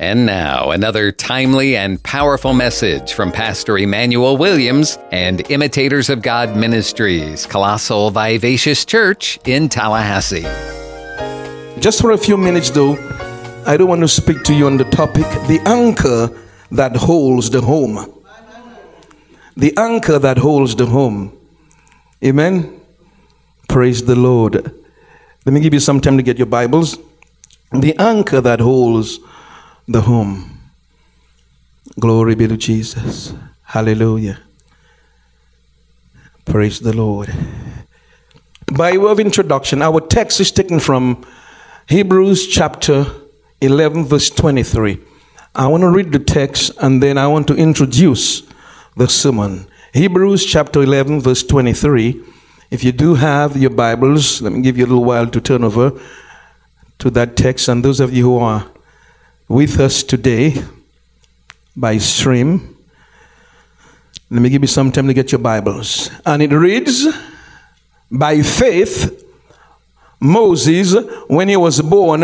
And now, another timely and powerful message from Pastor Emmanuel Williams and Imitators of God Ministries, Colossal Vivacious Church in Tallahassee. Just for a few minutes, though, I don't want to speak to you on the topic the anchor that holds the home. The anchor that holds the home. Amen. Praise the Lord. Let me give you some time to get your Bibles. The anchor that holds the home. Glory be to Jesus. Hallelujah. Praise the Lord. By way of introduction, our text is taken from Hebrews chapter 11, verse 23. I want to read the text and then I want to introduce the sermon. Hebrews chapter 11, verse 23. If you do have your Bibles, let me give you a little while to turn over to that text. And those of you who are with us today by stream, let me give you some time to get your Bibles. And it reads By faith, Moses, when he was born,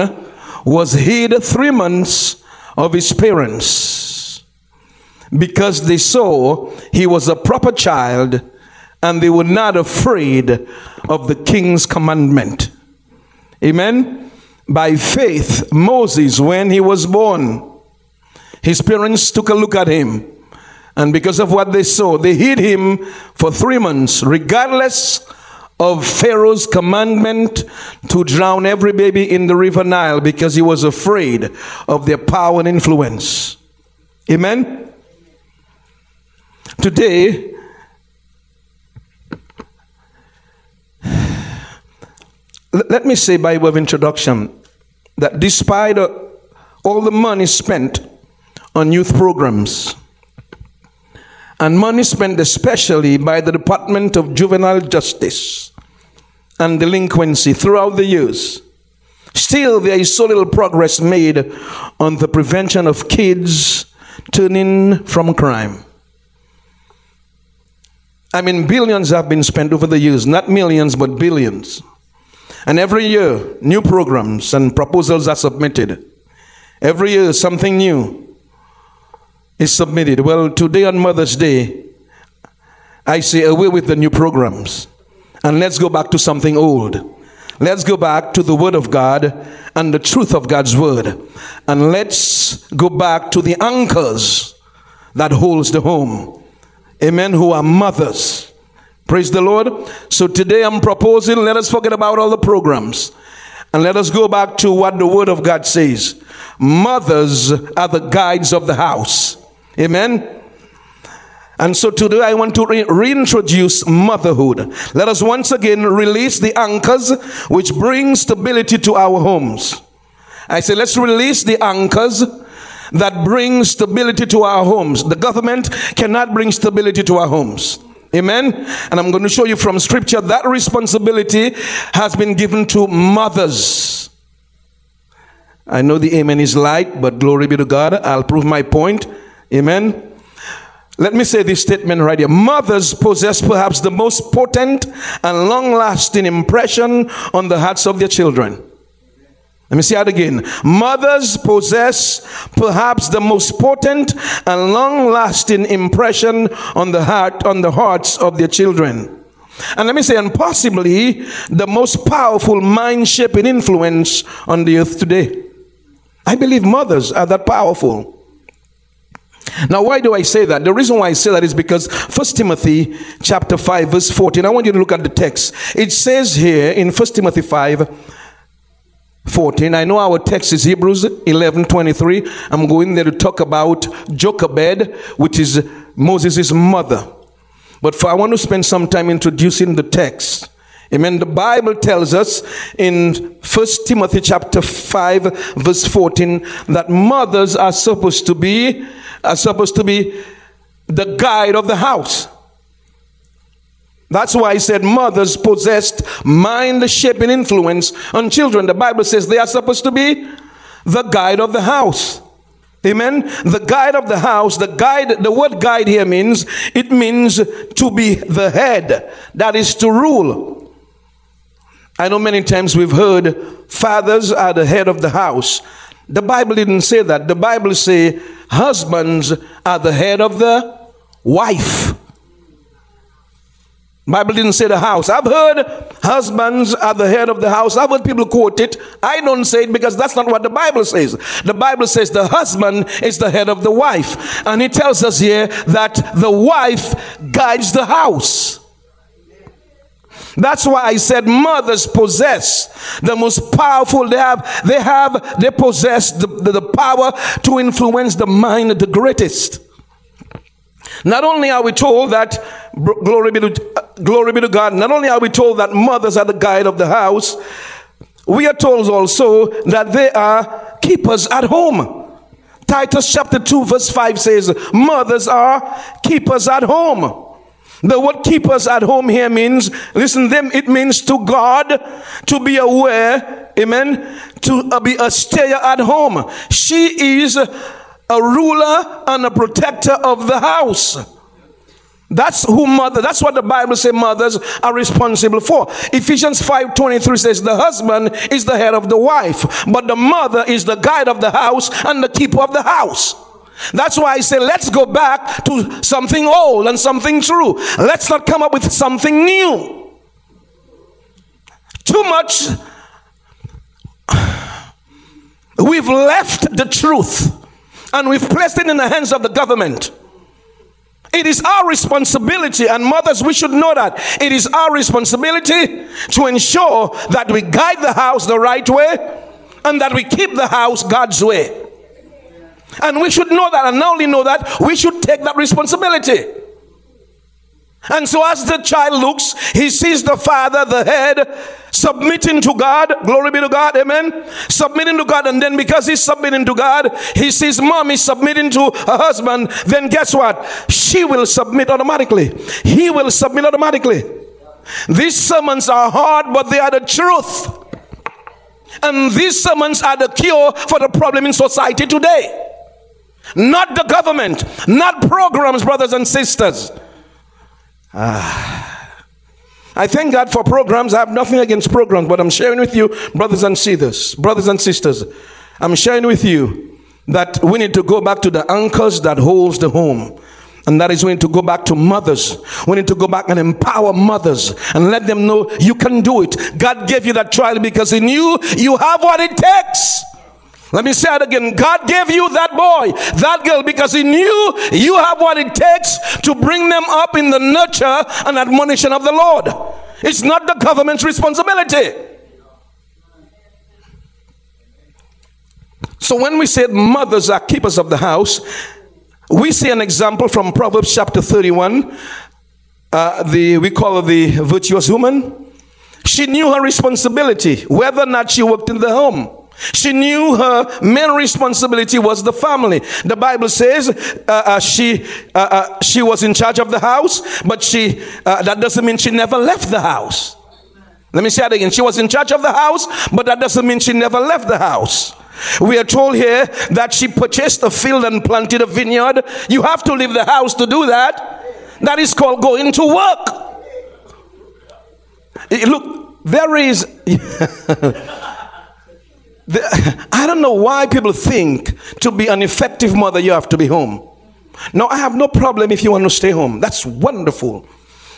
was hid three months of his parents because they saw he was a proper child and they were not afraid of the king's commandment. Amen. By faith, Moses, when he was born, his parents took a look at him. And because of what they saw, they hid him for three months, regardless of Pharaoh's commandment to drown every baby in the river Nile because he was afraid of their power and influence. Amen? Today, let me say by way of introduction that despite uh, all the money spent on youth programs, and money spent especially by the Department of Juvenile Justice and Delinquency throughout the years, still there is so little progress made on the prevention of kids turning from crime. I mean, billions have been spent over the years, not millions, but billions. And every year, new programs and proposals are submitted. Every year, something new is submitted. Well, today on Mother's Day, I say away with the new programs and let's go back to something old. Let's go back to the Word of God and the truth of God's Word. And let's go back to the anchors that holds the home. Amen. Who are mothers. Praise the Lord. So today I'm proposing let us forget about all the programs and let us go back to what the Word of God says. Mothers are the guides of the house. Amen. And so today I want to re- reintroduce motherhood. Let us once again release the anchors which bring stability to our homes. I say, let's release the anchors that bring stability to our homes. The government cannot bring stability to our homes. Amen. And I'm going to show you from scripture that responsibility has been given to mothers. I know the amen is light, but glory be to God. I'll prove my point. Amen. Let me say this statement right here. Mothers possess perhaps the most potent and long lasting impression on the hearts of their children. Let me say that again. Mothers possess perhaps the most potent and long lasting impression on the heart, on the hearts of their children. And let me say, and possibly the most powerful mind shaping influence on the earth today. I believe mothers are that powerful. Now, why do I say that? The reason why I say that is because First Timothy chapter 5, verse 14. I want you to look at the text. It says here in First Timothy 5, 14. I know our text is Hebrews 11, 23. I'm going there to talk about Jochebed, which is Moses' mother. But for, I want to spend some time introducing the text. Amen. The Bible tells us in First Timothy chapter 5 verse 14 that mothers are supposed to be are supposed to be the guide of the house. That's why I said mothers possessed mind shaping influence on children. The Bible says they are supposed to be the guide of the house. Amen. The guide of the house, the guide, the word guide here means, it means to be the head. That is to rule. I know many times we've heard fathers are the head of the house. The Bible didn't say that. The Bible say husbands are the head of the wife. Bible didn't say the house. I've heard husbands are the head of the house. I've heard people quote it. I don't say it because that's not what the Bible says. The Bible says the husband is the head of the wife. And it tells us here that the wife guides the house. That's why I said mothers possess the most powerful. They have, they have, they possess the, the, the power to influence the mind the greatest. Not only are we told that, glory be to, glory be to God, not only are we told that mothers are the guide of the house, we are told also that they are keepers at home. Titus chapter 2 verse 5 says, mothers are keepers at home. The word keepers at home here means, listen, them, it means to God to be aware, amen, to uh, be a stayer at home. She is a ruler and a protector of the house. That's who mother, that's what the Bible says mothers are responsible for. Ephesians 5:23 says the husband is the head of the wife, but the mother is the guide of the house and the keeper of the house. That's why I say let's go back to something old and something true. Let's not come up with something new. Too much we've left the truth and we've placed it in the hands of the government. It is our responsibility, and mothers, we should know that. It is our responsibility to ensure that we guide the house the right way and that we keep the house God's way. And we should know that, and not only know that, we should take that responsibility. And so, as the child looks, he sees the father, the head, submitting to God. Glory be to God. Amen. Submitting to God. And then, because he's submitting to God, he sees mommy submitting to her husband. Then, guess what? She will submit automatically. He will submit automatically. These sermons are hard, but they are the truth. And these sermons are the cure for the problem in society today. Not the government, not programs, brothers and sisters. Ah. I thank God for programs. I have nothing against programs, but I'm sharing with you, brothers and sisters, brothers and sisters. I'm sharing with you that we need to go back to the anchors that holds the home. And that is we need to go back to mothers. We need to go back and empower mothers and let them know you can do it. God gave you that child because He knew you have what it takes. Let me say it again. God gave you that boy, that girl, because He knew you have what it takes to bring them up in the nurture and admonition of the Lord. It's not the government's responsibility. So when we said mothers are keepers of the house, we see an example from Proverbs chapter 31. Uh, the we call her the virtuous woman. She knew her responsibility, whether or not she worked in the home. She knew her main responsibility was the family. The Bible says uh, uh, she uh, uh she was in charge of the house, but she uh, that doesn't mean she never left the house. Let me say that again. She was in charge of the house, but that doesn't mean she never left the house. We are told here that she purchased a field and planted a vineyard. You have to leave the house to do that. That is called going to work. Look, there is. The, I don't know why people think to be an effective mother, you have to be home. No, I have no problem if you want to stay home. That's wonderful.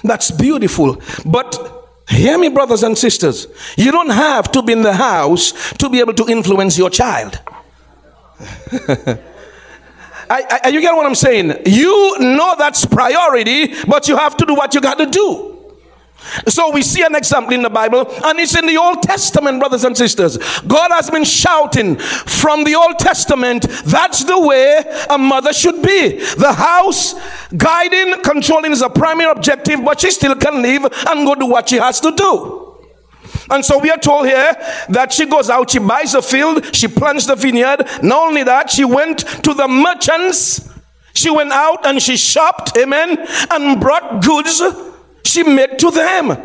That's beautiful. But hear me, brothers and sisters. You don't have to be in the house to be able to influence your child. I, I, you get what I'm saying? You know that's priority, but you have to do what you got to do. So we see an example in the Bible, and it's in the Old Testament, brothers and sisters. God has been shouting from the Old Testament, that's the way a mother should be. The house, guiding, controlling is a primary objective, but she still can leave and go do what she has to do. And so we are told here that she goes out, she buys a field, she plants the vineyard. Not only that, she went to the merchants. She went out and she shopped, amen, and brought goods she made to them.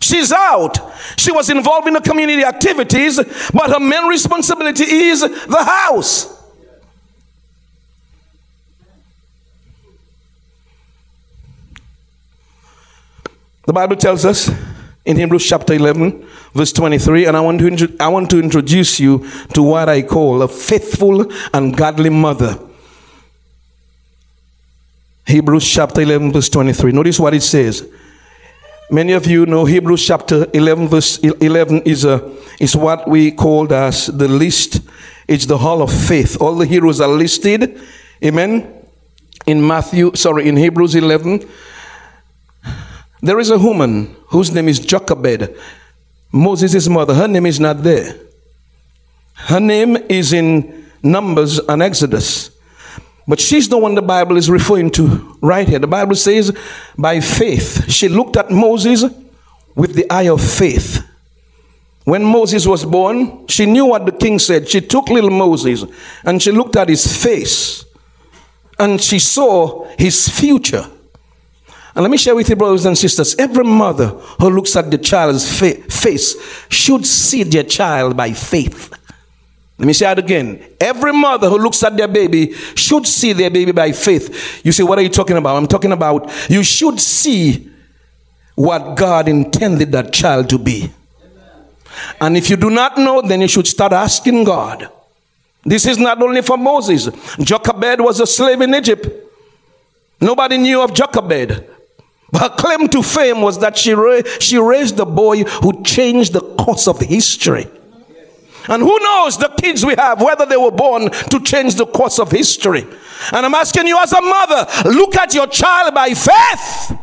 She's out. She was involved in the community activities, but her main responsibility is the house. The Bible tells us in Hebrews chapter 11, verse 23, and I want, to, I want to introduce you to what I call a faithful and godly mother. Hebrews chapter 11, verse 23. Notice what it says. Many of you know Hebrews chapter 11, verse 11 is, a, is what we called as the list. It's the hall of faith. All the heroes are listed. Amen. In Matthew, sorry, in Hebrews 11, there is a woman whose name is Jochebed, Moses' mother. Her name is not there. Her name is in Numbers and Exodus. But she's the one the Bible is referring to right here. The Bible says, by faith, she looked at Moses with the eye of faith. When Moses was born, she knew what the king said. She took little Moses and she looked at his face and she saw his future. And let me share with you, brothers and sisters, every mother who looks at the child's fa- face should see their child by faith. Let me say it again. Every mother who looks at their baby should see their baby by faith. You say, what are you talking about? I'm talking about you should see what God intended that child to be. And if you do not know, then you should start asking God. This is not only for Moses. Jochebed was a slave in Egypt. Nobody knew of Jochebed. Her claim to fame was that she, ra- she raised a boy who changed the course of history. And who knows the kids we have, whether they were born to change the course of history. And I'm asking you as a mother, look at your child by faith.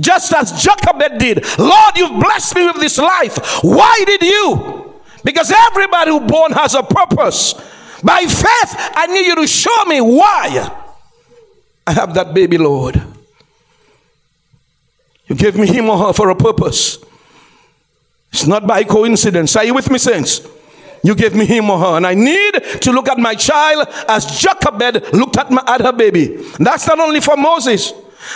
Just as Jochebed did. Lord, you've blessed me with this life. Why did you? Because everybody who born has a purpose. By faith, I need you to show me why I have that baby, Lord. You gave me him or her for a purpose. It's not by coincidence. Are you with me, saints? You gave me him or her, and I need to look at my child as Jochebed looked at, my, at her baby. That's not only for Moses.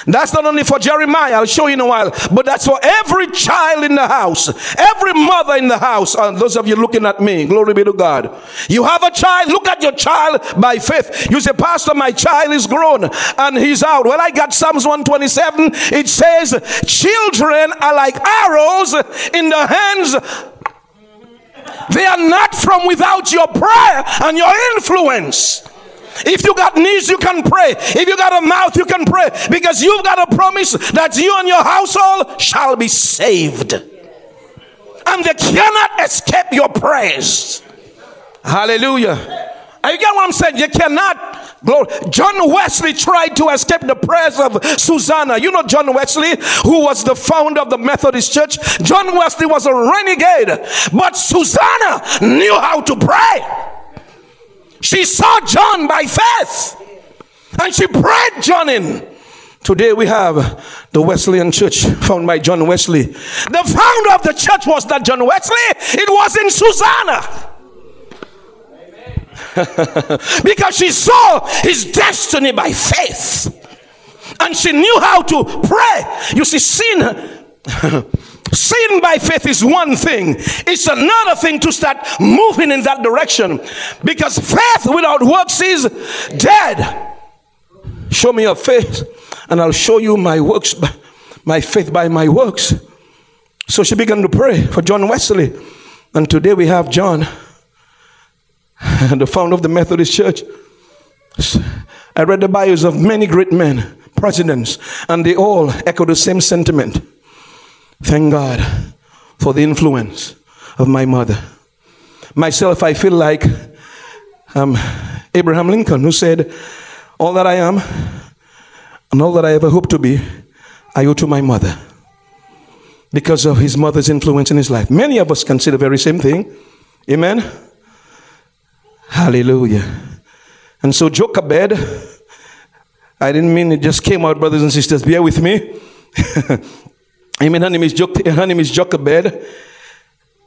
That's not only for Jeremiah, I'll show you in a while, but that's for every child in the house, every mother in the house. And those of you looking at me, glory be to God. You have a child, look at your child by faith. You say, Pastor, my child is grown and he's out. Well, I got Psalms 127. It says, Children are like arrows in the hands they are not from without your prayer and your influence. If you got knees, you can pray. If you got a mouth, you can pray. Because you've got a promise that you and your household shall be saved. And they cannot escape your prayers. Hallelujah. Are you get what I'm saying? You cannot. Glory. John Wesley tried to escape the prayers of Susanna. You know John Wesley, who was the founder of the Methodist Church. John Wesley was a renegade, but Susanna knew how to pray. She saw John by faith and she prayed John in. Today we have the Wesleyan church founded by John Wesley. The founder of the church was not John Wesley, it was in Susanna. because she saw his destiny by faith and she knew how to pray. You see, sin Sin by faith is one thing, it's another thing to start moving in that direction because faith without works is dead. Show me your faith, and I'll show you my works, my faith by my works. So she began to pray for John Wesley, and today we have John, the founder of the Methodist Church. I read the bios of many great men, presidents, and they all echo the same sentiment. Thank God for the influence of my mother. Myself, I feel like um, Abraham Lincoln, who said, All that I am and all that I ever hope to be, I owe to my mother because of his mother's influence in his life. Many of us can say the very same thing. Amen. Hallelujah. And so, Jochebed, I didn't mean it just came out, brothers and sisters. Bear with me. Amen. Her name is, jo- her name is Jochebed.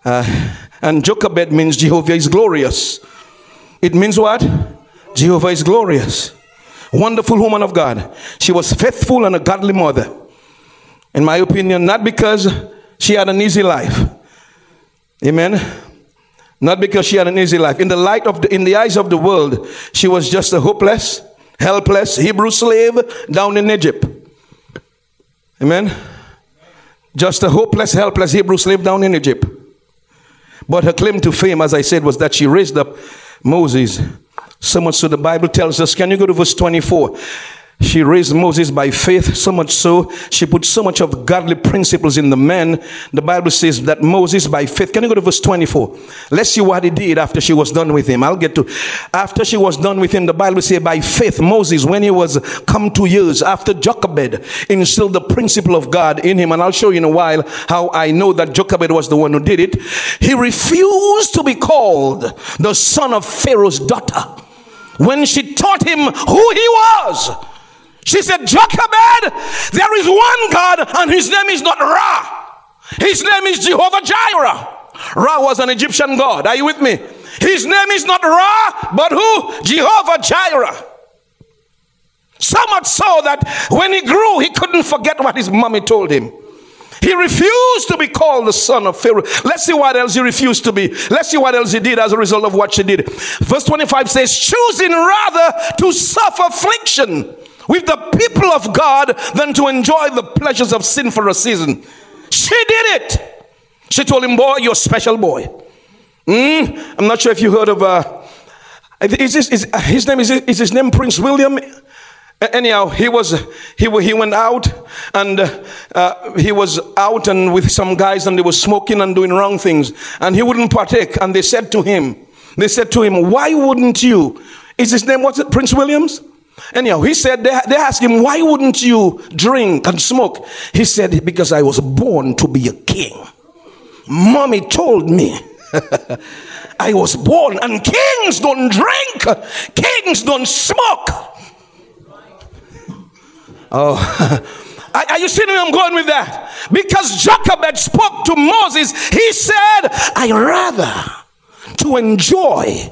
Uh, and Jochebed means Jehovah is glorious. It means what? Jehovah is glorious. Wonderful woman of God. She was faithful and a godly mother. In my opinion, not because she had an easy life. Amen. Not because she had an easy life. In the light of the, in the eyes of the world, she was just a hopeless, helpless Hebrew slave down in Egypt. Amen. Just a hopeless, helpless Hebrew slave down in Egypt. But her claim to fame, as I said, was that she raised up Moses. So much so the Bible tells us. Can you go to verse 24? She raised Moses by faith, so much so she put so much of godly principles in the man. The Bible says that Moses by faith. Can you go to verse 24? Let's see what he did after she was done with him. I'll get to after she was done with him. The Bible says by faith Moses, when he was come two years after Jochebed, instilled the principle of God in him. And I'll show you in a while how I know that Jochebed was the one who did it. He refused to be called the son of Pharaoh's daughter when she taught him who he was. She said, Jochebed, there is one God, and his name is not Ra. His name is Jehovah Jireh. Ra was an Egyptian god. Are you with me? His name is not Ra, but who? Jehovah Jireh. So much so that when he grew, he couldn't forget what his mommy told him. He refused to be called the son of Pharaoh. Let's see what else he refused to be. Let's see what else he did as a result of what she did. Verse 25 says, choosing rather to suffer affliction with the people of God than to enjoy the pleasures of sin for a season. She did it. She told him, Boy, you're a special boy. Mm, I'm not sure if you heard of, uh, is this, is, uh, his name is, is his name Prince William? Anyhow, he was he he went out and uh, he was out and with some guys and they were smoking and doing wrong things and he wouldn't partake and they said to him they said to him why wouldn't you is his name what's it Prince Williams Anyhow, he said, they, they asked him, why wouldn't you drink and smoke? He said, because I was born to be a king. Mommy told me. I was born, and kings don't drink, kings don't smoke. Oh, are you seeing where I'm going with that? Because Jochebed spoke to Moses, he said, I rather to enjoy,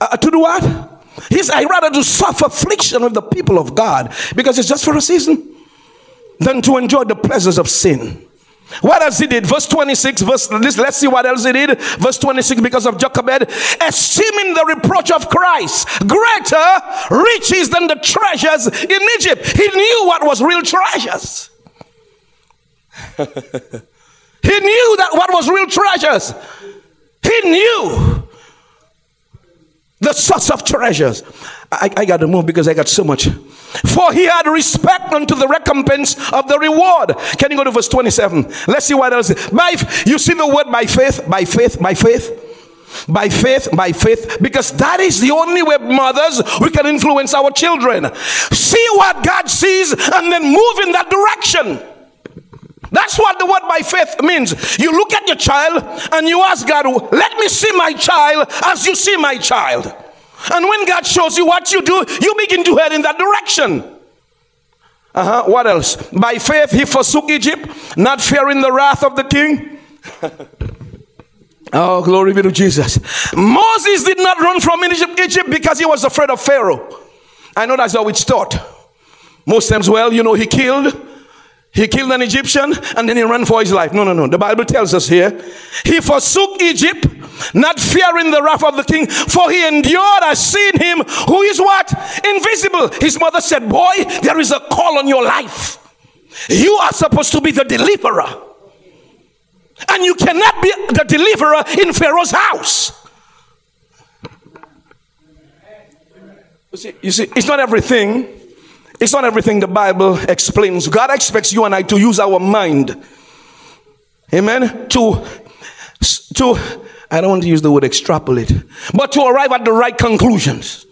uh, to do what? He's, I rather to suffer affliction with the people of God because it's just for a season than to enjoy the pleasures of sin. What else he did? Verse 26, verse this, let's see what else he did. Verse 26, because of Jochebed, esteeming the reproach of Christ greater riches than the treasures in Egypt. He knew what was real treasures. he knew that what was real treasures. He knew the source of treasures. I, I got to move because I got so much. For he had respect unto the recompense of the reward. Can you go to verse 27? Let's see what else. By, you see the word by faith, by faith, by faith. By faith, by faith, because that is the only way, mothers, we can influence our children. See what God sees and then move in that direction. That's what the word by faith means. You look at your child and you ask God, let me see my child as you see my child. And when God shows you what you do, you begin to head in that direction. Uh huh. What else? By faith, he forsook Egypt, not fearing the wrath of the king. oh, glory be to Jesus. Moses did not run from Egypt because he was afraid of Pharaoh. I know that's how it's taught. Most times, well, you know, he killed he killed an Egyptian and then he ran for his life. No, no, no. The Bible tells us here. He forsook Egypt, not fearing the wrath of the king, for he endured as seeing him who is what? Invisible. His mother said, Boy, there is a call on your life. You are supposed to be the deliverer. And you cannot be the deliverer in Pharaoh's house. You see, you see it's not everything it's not everything the Bible explains. God expects you and I to use our mind. Amen. To, to, I don't want to use the word extrapolate, but to arrive at the right conclusions.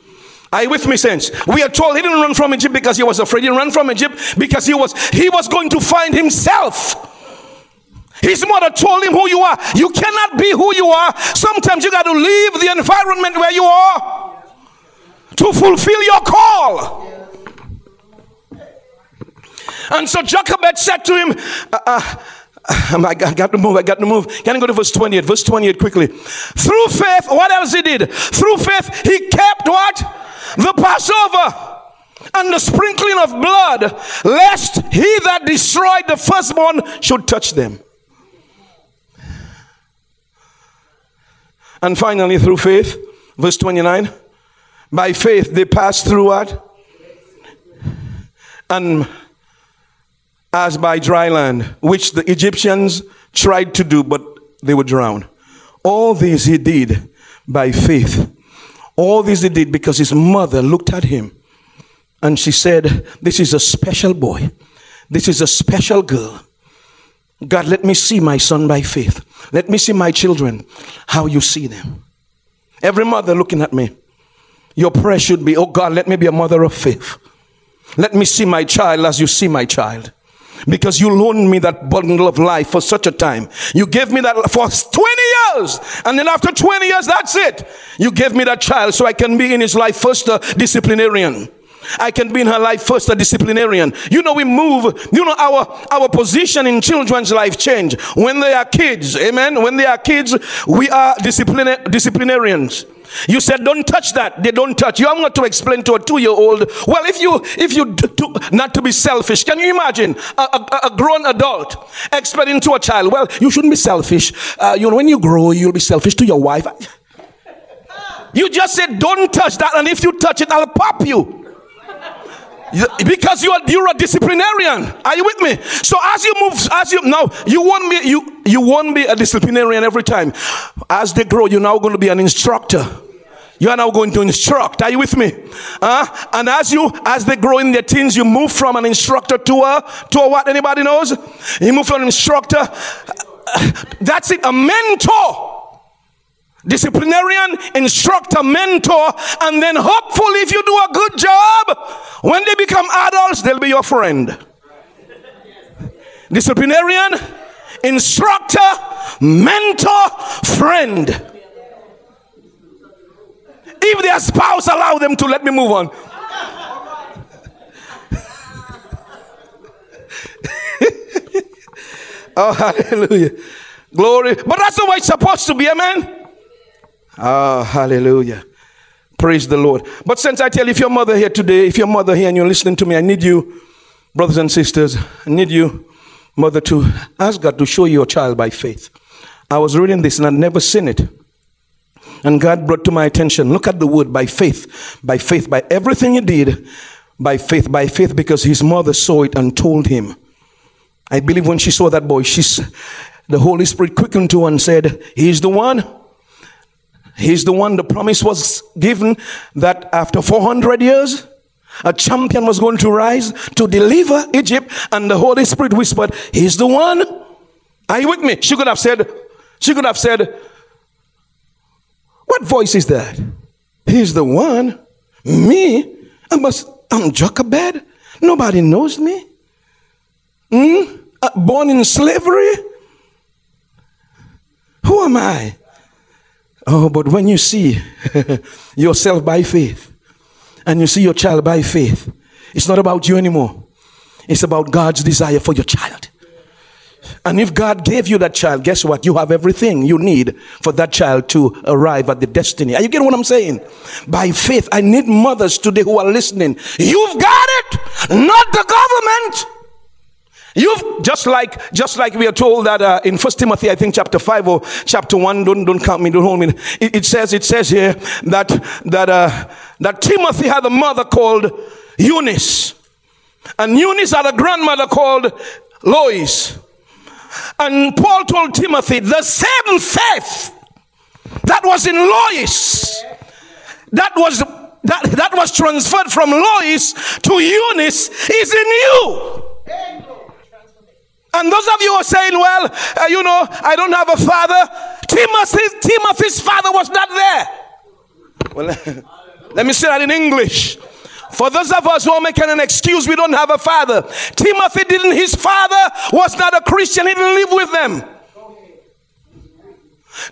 Are you with me, saints? We are told he didn't run from Egypt because he was afraid. He ran from Egypt because he was he was going to find himself. His mother told him who you are. You cannot be who you are. Sometimes you got to leave the environment where you are to fulfill your call. And so Jochebed said to him, uh, uh, I got to move, I got to move. Can I go to verse 28? Verse 28 quickly. Through faith, what else he did? Through faith, he kept what? The Passover and the sprinkling of blood, lest he that destroyed the firstborn should touch them. And finally, through faith, verse 29, by faith they passed through what? And as by dry land, which the Egyptians tried to do, but they were drowned. All this he did by faith. All this he did because his mother looked at him and she said, This is a special boy. This is a special girl. God, let me see my son by faith. Let me see my children how you see them. Every mother looking at me, your prayer should be, Oh God, let me be a mother of faith. Let me see my child as you see my child. Because you loaned me that bundle of life for such a time. You gave me that for 20 years. And then after 20 years, that's it. You gave me that child so I can be in his life first a disciplinarian. I can be in her life first a disciplinarian. You know, we move, you know, our, our position in children's life change. When they are kids, amen. When they are kids, we are discipline, disciplinarians. You said, don't touch that. They don't touch you. I'm going to explain to a two-year-old. Well, if you, if you, do, not to be selfish, can you imagine a, a, a, grown adult explaining to a child, well, you shouldn't be selfish. Uh, you know, when you grow, you'll be selfish to your wife. You just said, don't touch that. And if you touch it, I'll pop you because you are you're a disciplinarian. Are you with me? So as you move, as you now you won't be you you won't be a disciplinarian every time. As they grow, you're now going to be an instructor. You are now going to instruct. Are you with me? Uh, and as you as they grow in their teens, you move from an instructor to a to a what? Anybody knows? You move from an instructor. That's it. A mentor disciplinarian, instructor, mentor, and then hopefully, if you do a good job, when they become adults, they'll be your friend. Disciplinarian, instructor, mentor, friend. If their spouse allow them to, let me move on. oh, hallelujah. Glory. But that's the way it's supposed to be, amen. Ah, hallelujah. Praise the Lord. But since I tell you, if your mother here today, if your mother here and you're listening to me, I need you, brothers and sisters, I need you, mother, to ask God to show you your child by faith. I was reading this and I'd never seen it. And God brought to my attention, look at the word by faith, by faith, by everything he did, by faith, by faith, because his mother saw it and told him. I believe when she saw that boy, she's, the Holy Spirit quickened to her and said, He's the one. He's the one the promise was given that after 400 years, a champion was going to rise to deliver Egypt, and the Holy Spirit whispered, He's the one. Are you with me? She could have said, She could have said, What voice is that? He's the one. Me? I must, I'm Jochebed. Nobody knows me. Hmm? Uh, born in slavery? Who am I? Oh, but when you see yourself by faith and you see your child by faith, it's not about you anymore. It's about God's desire for your child. And if God gave you that child, guess what? You have everything you need for that child to arrive at the destiny. Are you getting what I'm saying? By faith, I need mothers today who are listening. You've got it, not the government. You've just like just like we are told that uh, in First Timothy, I think chapter five or chapter one. Don't don't count me. Don't hold me. It, it says it says here that that uh, that Timothy had a mother called Eunice, and Eunice had a grandmother called Lois. And Paul told Timothy the same faith that was in Lois, that was that that was transferred from Lois to Eunice is in you. And those of you who are saying, well, uh, you know, I don't have a father, Timothy, Timothy's father was not there. Well, let me say that in English. For those of us who are making an excuse, we don't have a father. Timothy didn't, his father was not a Christian, he didn't live with them.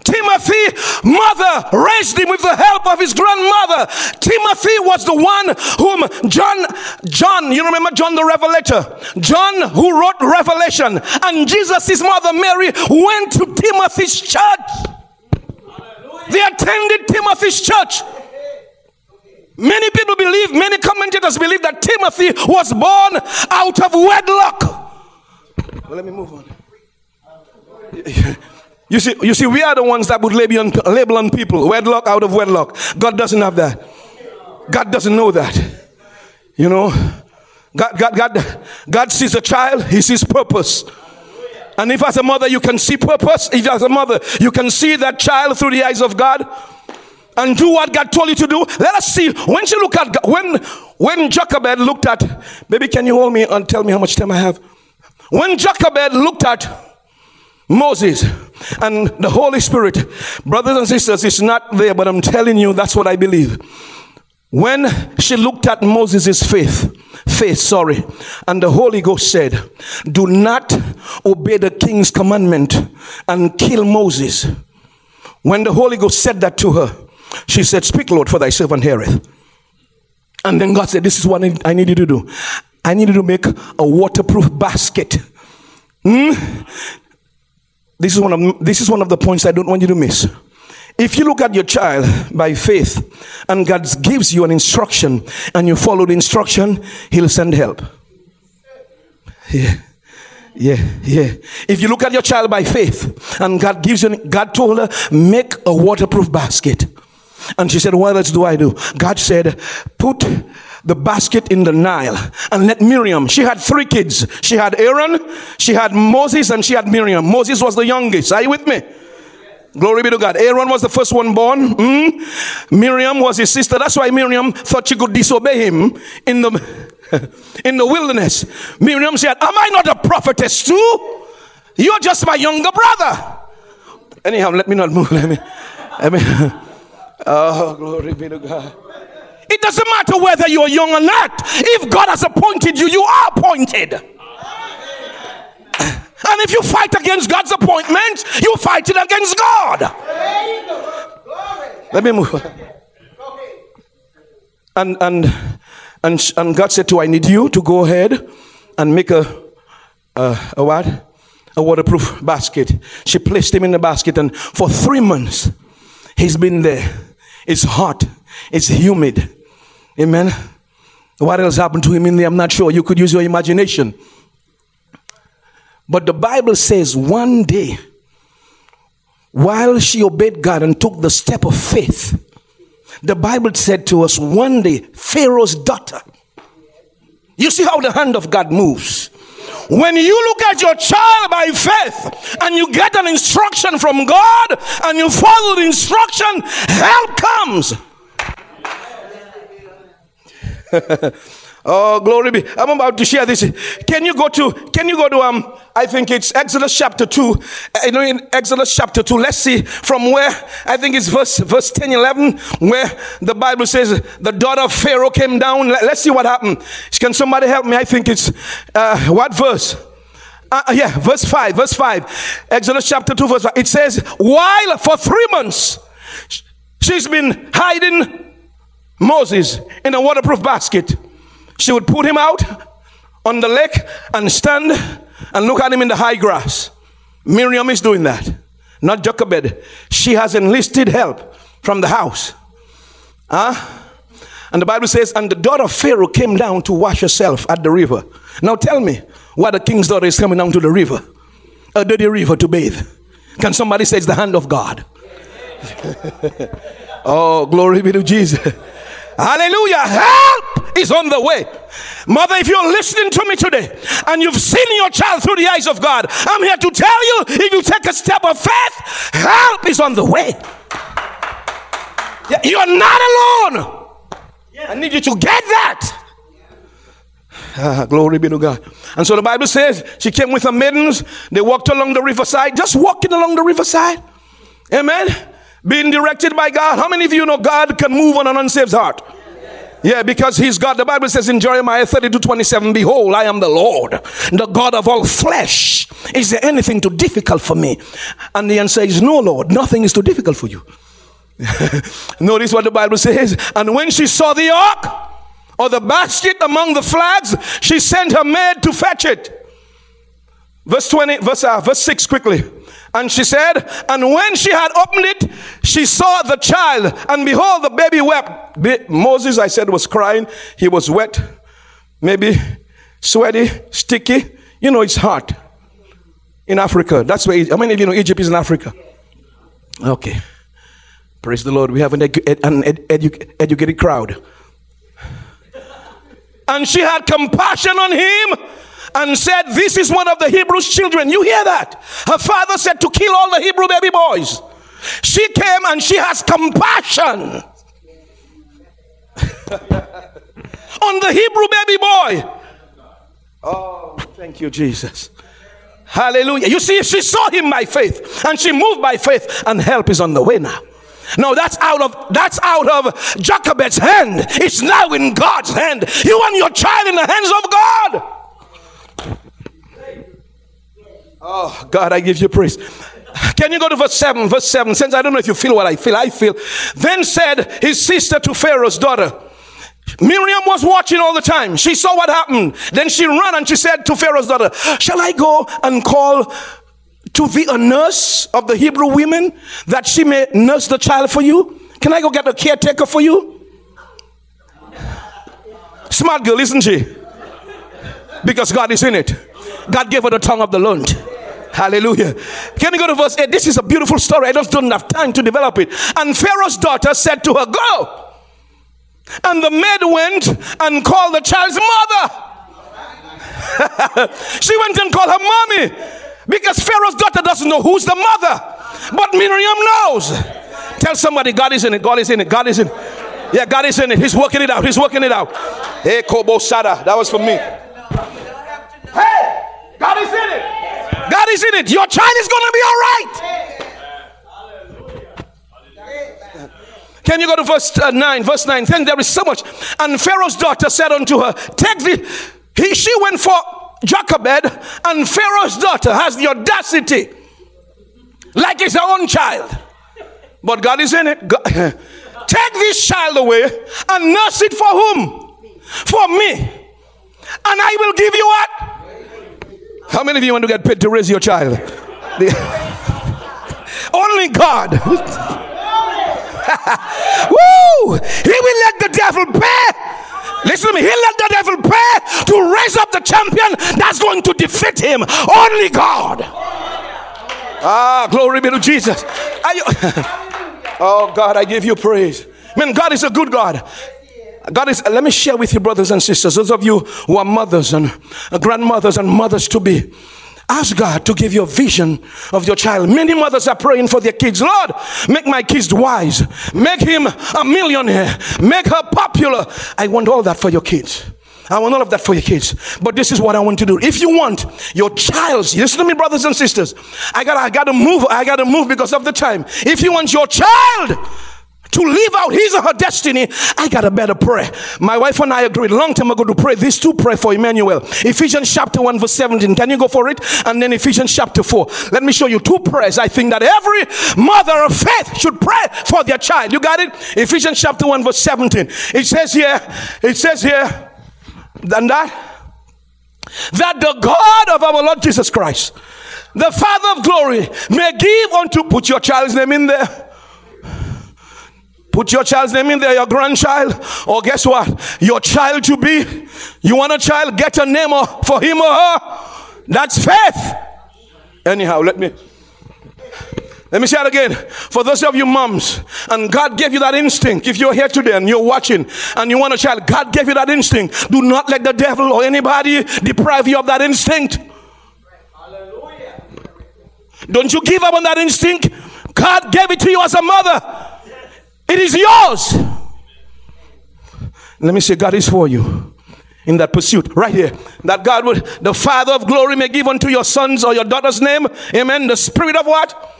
Timothy, mother raised him with the help of his grandmother. Timothy was the one whom John, John, you remember John the Revelator? John who wrote Revelation. And Jesus, his mother Mary, went to Timothy's church. They attended Timothy's church. Many people believe, many commentators believe that Timothy was born out of wedlock. Well, let me move on. You see, you see, we are the ones that would label on, label on people wedlock out of wedlock. God doesn't have that. God doesn't know that. You know, God, God, God, God sees a child, He sees purpose. And if as a mother you can see purpose, if as a mother you can see that child through the eyes of God and do what God told you to do, let us see. When she look at when when Jochebed looked at, baby, can you hold me and tell me how much time I have? When Jochebed looked at Moses and the Holy Spirit, brothers and sisters, it's not there, but I'm telling you, that's what I believe. When she looked at Moses' faith, face, sorry, and the Holy Ghost said, Do not obey the king's commandment and kill Moses. When the Holy Ghost said that to her, she said, Speak, Lord, for thy servant heareth. And then God said, This is what I need you to do. I need you to make a waterproof basket. Hmm? This is one of this is one of the points I don't want you to miss. If you look at your child by faith and God gives you an instruction and you follow the instruction, He'll send help. Yeah. Yeah, yeah. If you look at your child by faith and God gives you, God told her, make a waterproof basket. And she said, What else do I do? God said, Put the basket in the Nile and let Miriam, she had three kids. She had Aaron, she had Moses, and she had Miriam. Moses was the youngest. Are you with me? Glory be to God. Aaron was the first one born. Mm. Miriam was his sister. That's why Miriam thought she could disobey him in the in the wilderness. Miriam said, Am I not a prophetess too? You're just my younger brother. Anyhow, let me not move. Let me, let me. Oh, glory be to God. It doesn't matter whether you're young or not. If God has appointed you, you are appointed. And if you fight against God's appointment, you fight it against God. Let me move. And and and and God said to I need you to go ahead and make a a, a what? A waterproof basket. She placed him in the basket, and for three months he's been there. It's hot. It's humid. Amen. What else happened to him in there? I'm not sure. You could use your imagination. But the Bible says one day, while she obeyed God and took the step of faith, the Bible said to us one day, Pharaoh's daughter. You see how the hand of God moves. When you look at your child by faith and you get an instruction from God and you follow the instruction, help comes. Oh, glory be. I'm about to share this. Can you go to, can you go to, um, I think it's Exodus chapter 2. Uh, you know, in Exodus chapter 2, let's see from where, I think it's verse, verse 10, 11, where the Bible says the daughter of Pharaoh came down. Let, us see what happened. Can somebody help me? I think it's, uh, what verse? Uh, uh yeah, verse 5, verse 5. Exodus chapter 2, verse 5. It says, while for three months, she's been hiding Moses in a waterproof basket. She would put him out on the lake and stand and look at him in the high grass. Miriam is doing that, not Jochebed. She has enlisted help from the house. Huh? And the Bible says, and the daughter of Pharaoh came down to wash herself at the river. Now tell me why the king's daughter is coming down to the river, a dirty river to bathe. Can somebody say it's the hand of God? oh, glory be to Jesus. Hallelujah. Help is on the way. Mother, if you're listening to me today and you've seen your child through the eyes of God, I'm here to tell you if you take a step of faith, help is on the way. You're not alone. I need you to get that. Ah, glory be to God. And so the Bible says she came with her maidens. They walked along the riverside, just walking along the riverside. Amen being directed by God. How many of you know God can move on an unsaved heart? Yeah, because he's God. The Bible says in Jeremiah 32 27, Behold, I am the Lord, the God of all flesh. Is there anything too difficult for me? And the answer is no, Lord, nothing is too difficult for you. Notice what the Bible says. And when she saw the ark or the basket among the flags, she sent her maid to fetch it. Verse 20, verse, uh, verse 6 quickly. And she said, and when she had opened it, she saw the child, and behold, the baby wept. Moses, I said, was crying. He was wet, maybe sweaty, sticky. You know, it's hot in Africa. That's where, how many of you know Egypt is in Africa? Okay. Praise the Lord. We have an, edu- an ed- edu- educated crowd. And she had compassion on him and said, This is one of the Hebrews' children. You hear that? Her father said to kill all the Hebrew baby boys. She came and she has compassion on the Hebrew baby boy. Oh, thank you, Jesus. Hallelujah. You see, she saw him by faith and she moved by faith, and help is on the way now. No, that's out of that's out of Jochebed's hand. It's now in God's hand. You and your child in the hands of God. Oh God, I give you praise. Can you go to verse 7? Verse 7 since I don't know if you feel what I feel. I feel. Then said his sister to Pharaoh's daughter, Miriam was watching all the time. She saw what happened. Then she ran and she said to Pharaoh's daughter, Shall I go and call to thee a nurse of the Hebrew women that she may nurse the child for you? Can I go get a caretaker for you? Smart girl, isn't she? Because God is in it. God gave her the tongue of the learned. Hallelujah. Can you go to verse 8? This is a beautiful story. I just don't have time to develop it. And Pharaoh's daughter said to her, Go. And the maid went and called the child's mother. she went and called her mommy because Pharaoh's daughter doesn't know who's the mother, but Miriam knows. Tell somebody, God is in it. God is in it. God is in it. Yeah, God is in it. He's working it out. He's working it out. Hey, Kobo Sada. That was for me. God is in it. God is in it. Your child is going to be all right. Can you go to verse uh, 9? Verse 9. Then there is so much. And Pharaoh's daughter said unto her, Take the. He, she went for Jochebed, and Pharaoh's daughter has the audacity, like it's her own child. But God is in it. God, take this child away and nurse it for whom? For me. And I will give you what? How many of you want to get paid to raise your child? Only God. Woo! He will let the devil pay. Listen to me. He'll let the devil pay to raise up the champion that's going to defeat him. Only God. Ah, glory be to Jesus. You, oh God, I give you praise. Man, God is a good God. God is, let me share with you, brothers and sisters, those of you who are mothers and grandmothers and mothers to be. Ask God to give you a vision of your child. Many mothers are praying for their kids. Lord, make my kids wise. Make him a millionaire. Make her popular. I want all that for your kids. I want all of that for your kids. But this is what I want to do. If you want your child's, listen to me, brothers and sisters. I gotta, I gotta move. I gotta move because of the time. If you want your child to live out his or her destiny, I got a better prayer. My wife and I agreed long time ago to pray these two pray for Emmanuel. Ephesians chapter 1 verse 17. Can you go for it? And then Ephesians chapter 4. Let me show you two prayers I think that every mother of faith should pray for their child. You got it? Ephesians chapter 1 verse 17. It says here, it says here, than that, that the God of our Lord Jesus Christ, the Father of glory, may give unto, put your child's name in there Put your child's name in there, your grandchild, or guess what? Your child to be. You want a child? Get a name for him or her. That's faith. Anyhow, let me let me say it again. For those of you moms, and God gave you that instinct. If you're here today and you're watching and you want a child, God gave you that instinct. Do not let the devil or anybody deprive you of that instinct. Hallelujah. Don't you give up on that instinct. God gave it to you as a mother. It is yours. Let me say, God is for you in that pursuit right here. That God would, the Father of glory may give unto your sons or your daughter's name, amen, the spirit of what?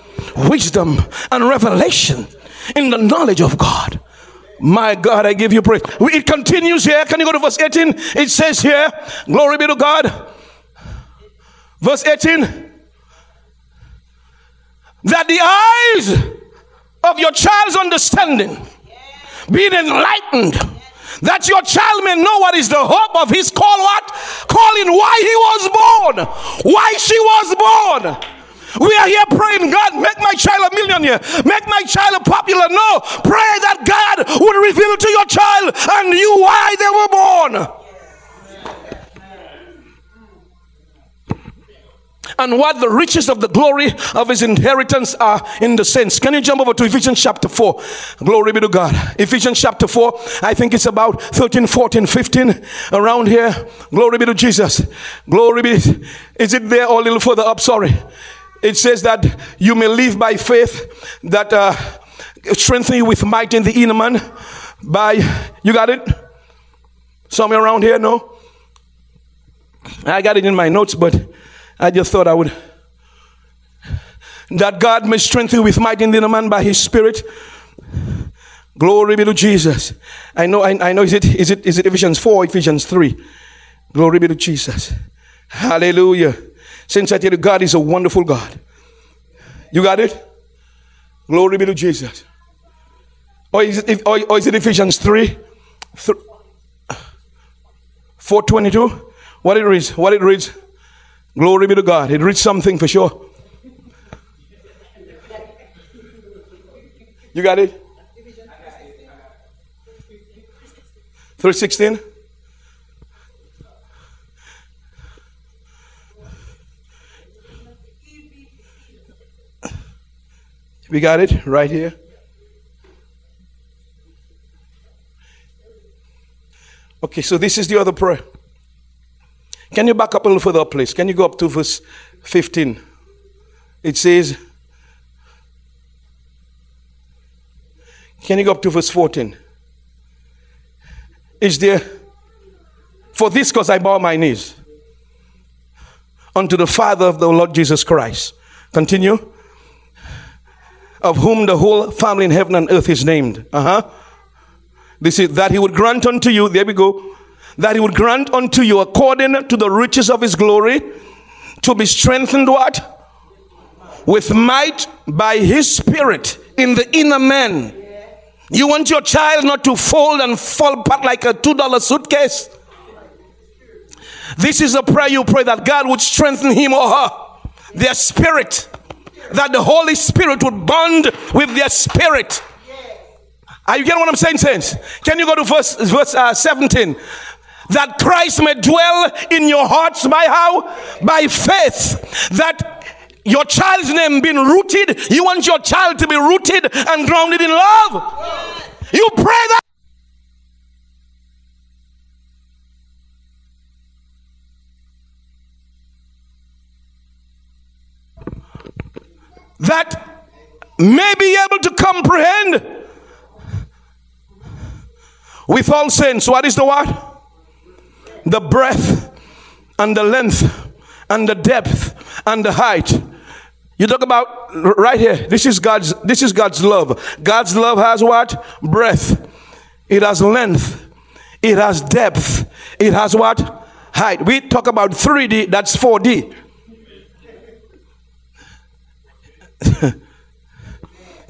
Wisdom and revelation in the knowledge of God. My God, I give you praise. It continues here. Can you go to verse 18? It says here, Glory be to God. Verse 18 that the eyes of your child's understanding, being enlightened, that your child may know what is the hope of his call, what? Calling why he was born, why she was born. We are here praying, God, make my child a millionaire, make my child a popular. No, pray that God would reveal to your child and you why they were born. And what the riches of the glory of his inheritance are in the saints. Can you jump over to Ephesians chapter 4? Glory be to God. Ephesians chapter 4, I think it's about 13, 14, 15 around here. Glory be to Jesus. Glory be. Is it there or a little further up? Sorry. It says that you may live by faith, that uh, strengthen you with might in the inner man. By, you got it? Somewhere around here, no? I got it in my notes, but I just thought I would. That God may strengthen you with might in the man by his spirit. Glory be to Jesus. I know, I, I know, is it, is it, is it Ephesians 4, Ephesians 3? Glory be to Jesus. Hallelujah. Since I tell you, God is a wonderful God. You got it? Glory be to Jesus. Or is it, or, or is it Ephesians 3? 422? What it reads? What it reads? Glory be to God. It reads something for sure. You got it? 316? We got it right here. Okay, so this is the other prayer. Can you back up a little further, please? Can you go up to verse 15? It says, Can you go up to verse 14? Is there, for this cause I bow my knees unto the Father of the Lord Jesus Christ. Continue of whom the whole family in heaven and earth is named. Uh huh. This is that he would grant unto you, there we go, that he would grant unto you according to the riches of his glory to be strengthened what? With might by his spirit in the inner man. You want your child not to fold and fall apart like a $2 suitcase? This is a prayer you pray that God would strengthen him or her, their spirit that the Holy Spirit would bond with their spirit. Are you getting what I'm saying, saints? Can you go to verse, verse uh, 17? That Christ may dwell in your hearts by how? By faith. That your child's name being rooted, you want your child to be rooted and grounded in love. You pray that. that may be able to comprehend with all sense. What is the what? The breadth and the length and the depth and the height. You talk about right here. This is God's this is God's love. God's love has what? Breadth. It has length. It has depth. It has what? Height. We talk about 3D, that's 4D.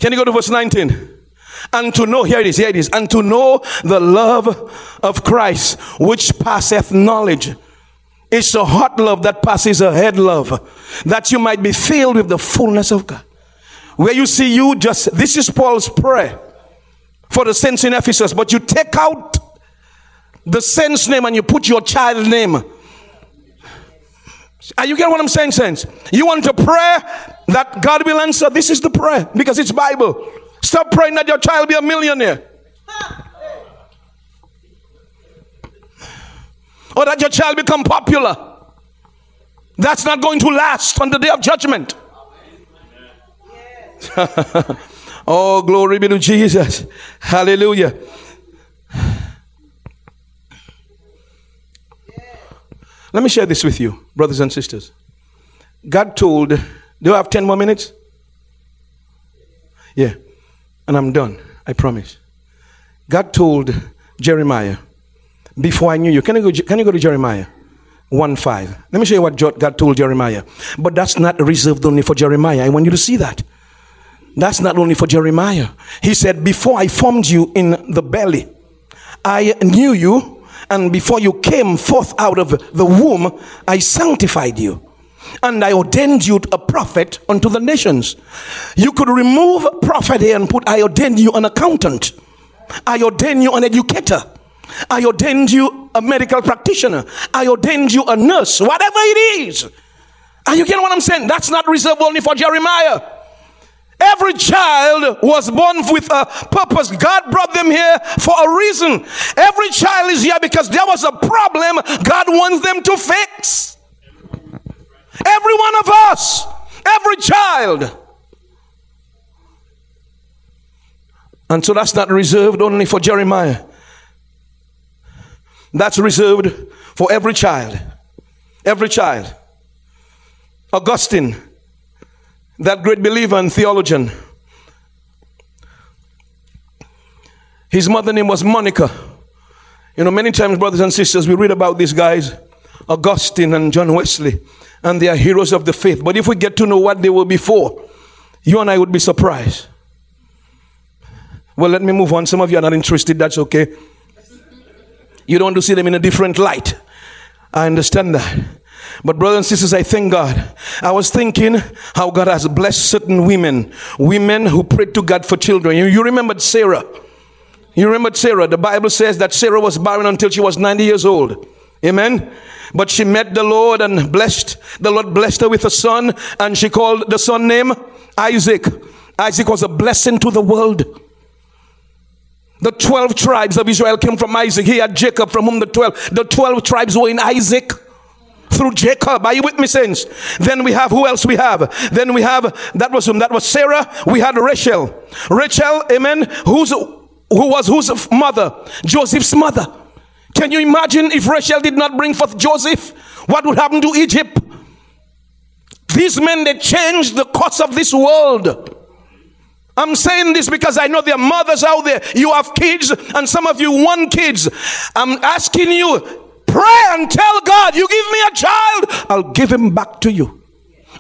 Can you go to verse 19? And to know, here it is, here it is, and to know the love of Christ, which passeth knowledge. It's a hot love that passes a head love, that you might be filled with the fullness of God. Where you see you just, this is Paul's prayer for the saints in Ephesus, but you take out the saint's name and you put your child's name are you getting what I'm saying, saints? You want a prayer that God will answer? This is the prayer because it's Bible. Stop praying that your child be a millionaire. Or that your child become popular. That's not going to last on the day of judgment. oh, glory be to Jesus. Hallelujah. Let me share this with you, brothers and sisters. God told, do I have 10 more minutes? Yeah. And I'm done. I promise. God told Jeremiah, before I knew you, can you go, can you go to Jeremiah 1 5? Let me show you what God told Jeremiah. But that's not reserved only for Jeremiah. I want you to see that. That's not only for Jeremiah. He said, Before I formed you in the belly, I knew you and before you came forth out of the womb, I sanctified you. And I ordained you a prophet unto the nations. You could remove prophet here and put, I ordained you an accountant. I ordained you an educator. I ordained you a medical practitioner. I ordained you a nurse. Whatever it is. Are you getting what I'm saying? That's not reserved only for Jeremiah. Every child was born with a purpose. God brought them here for a reason. Every child is here because there was a problem God wants them to fix. Every one of us, every child. And so that's not reserved only for Jeremiah. That's reserved for every child. Every child. Augustine, that great believer and theologian, his mother name was Monica. You know, many times, brothers and sisters, we read about these guys, Augustine and John Wesley, and they are heroes of the faith. But if we get to know what they were before, you and I would be surprised. Well, let me move on. Some of you are not interested. That's okay. You don't want to see them in a different light. I understand that. But brothers and sisters, I thank God. I was thinking how God has blessed certain women, women who prayed to God for children. You, you remembered Sarah. You remembered Sarah. The Bible says that Sarah was barren until she was 90 years old. Amen. But she met the Lord and blessed, the Lord blessed her with a son, and she called the son name Isaac. Isaac was a blessing to the world. The 12 tribes of Israel came from Isaac. He had Jacob, from whom the 12, the 12 tribes were in Isaac through Jacob. Are you with me, saints? Then we have who else we have? Then we have that was whom that was Sarah. We had Rachel. Rachel, amen. Who's who was whose mother? Joseph's mother. Can you imagine if Rachel did not bring forth Joseph? What would happen to Egypt? These men they changed the course of this world. I'm saying this because I know there are mothers out there. You have kids, and some of you want kids. I'm asking you Pray and tell God, you give me a child, I'll give him back to you.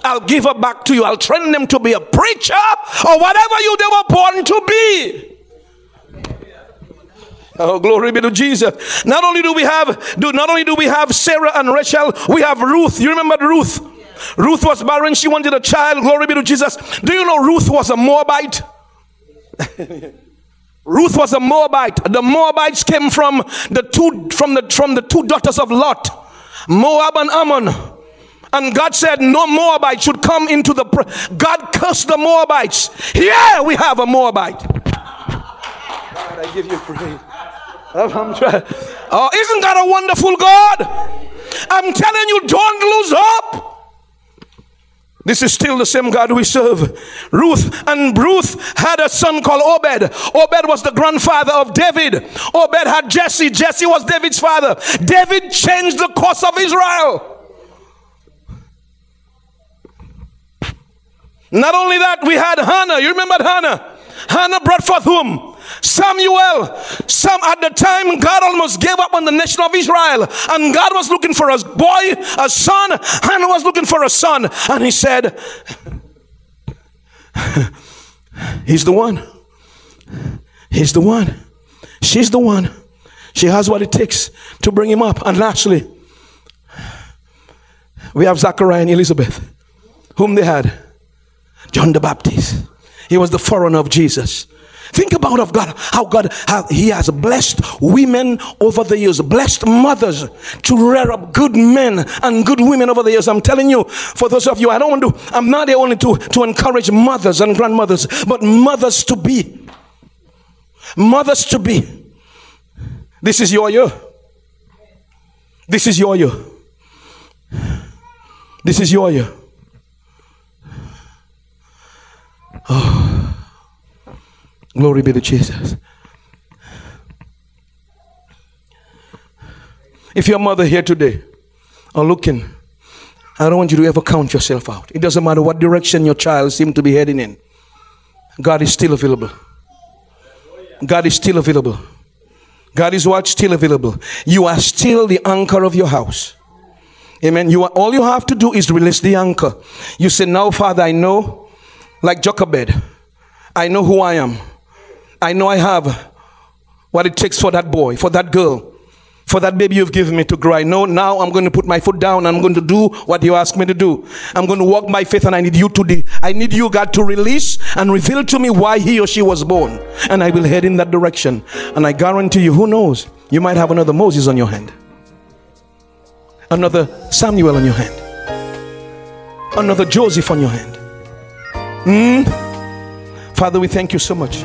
I'll give her back to you. I'll train them to be a preacher or whatever you they were born to be. Oh, glory be to Jesus. Not only do we have, do not only do we have Sarah and Rachel, we have Ruth. You remember Ruth? Ruth was barren, she wanted a child. Glory be to Jesus. Do you know Ruth was a Moabite? Ruth was a Moabite. The Moabites came from the two from the from the two daughters of Lot, Moab and Ammon. And God said, No Moabite should come into the. God cursed the Moabites. Here we have a Moabite. God, I give you praise. I'm trying. Oh, isn't that a wonderful God? I'm telling you, don't lose hope. This is still the same God we serve. Ruth and Ruth had a son called Obed. Obed was the grandfather of David. Obed had Jesse. Jesse was David's father. David changed the course of Israel. Not only that, we had Hannah. You remember Hannah? Hannah brought forth whom? Samuel. Some at the time God almost gave up on the nation of Israel, and God was looking for a boy, a son. Hannah was looking for a son, and he said, "He's the one. He's the one. She's the one. She has what it takes to bring him up." And lastly, we have Zachariah and Elizabeth, whom they had John the Baptist. He was the forerunner of Jesus. Think about of God, how God, how He has blessed women over the years, blessed mothers to rear up good men and good women over the years. I'm telling you, for those of you, I don't want to, I'm not here only to, to encourage mothers and grandmothers, but mothers to be. Mothers to be. This is your year. This is your year. This is your year. Oh. Glory be to Jesus. If your mother here today are looking, I don't want you to ever count yourself out. It doesn't matter what direction your child seems to be heading in. God is still available. God is still available. God is what? Still available. You are still the anchor of your house. Amen. You are, all you have to do is release the anchor. You say, Now, Father, I know, like Jochebed, I know who I am. I know I have what it takes for that boy, for that girl, for that baby you've given me to grow. I know now I'm going to put my foot down. I'm going to do what you ask me to do. I'm going to walk by faith and I need you to, de- I need you, God, to release and reveal to me why he or she was born. And I will head in that direction. And I guarantee you, who knows? You might have another Moses on your hand. Another Samuel on your hand. another Joseph on your hand. Hmm? Father, we thank you so much.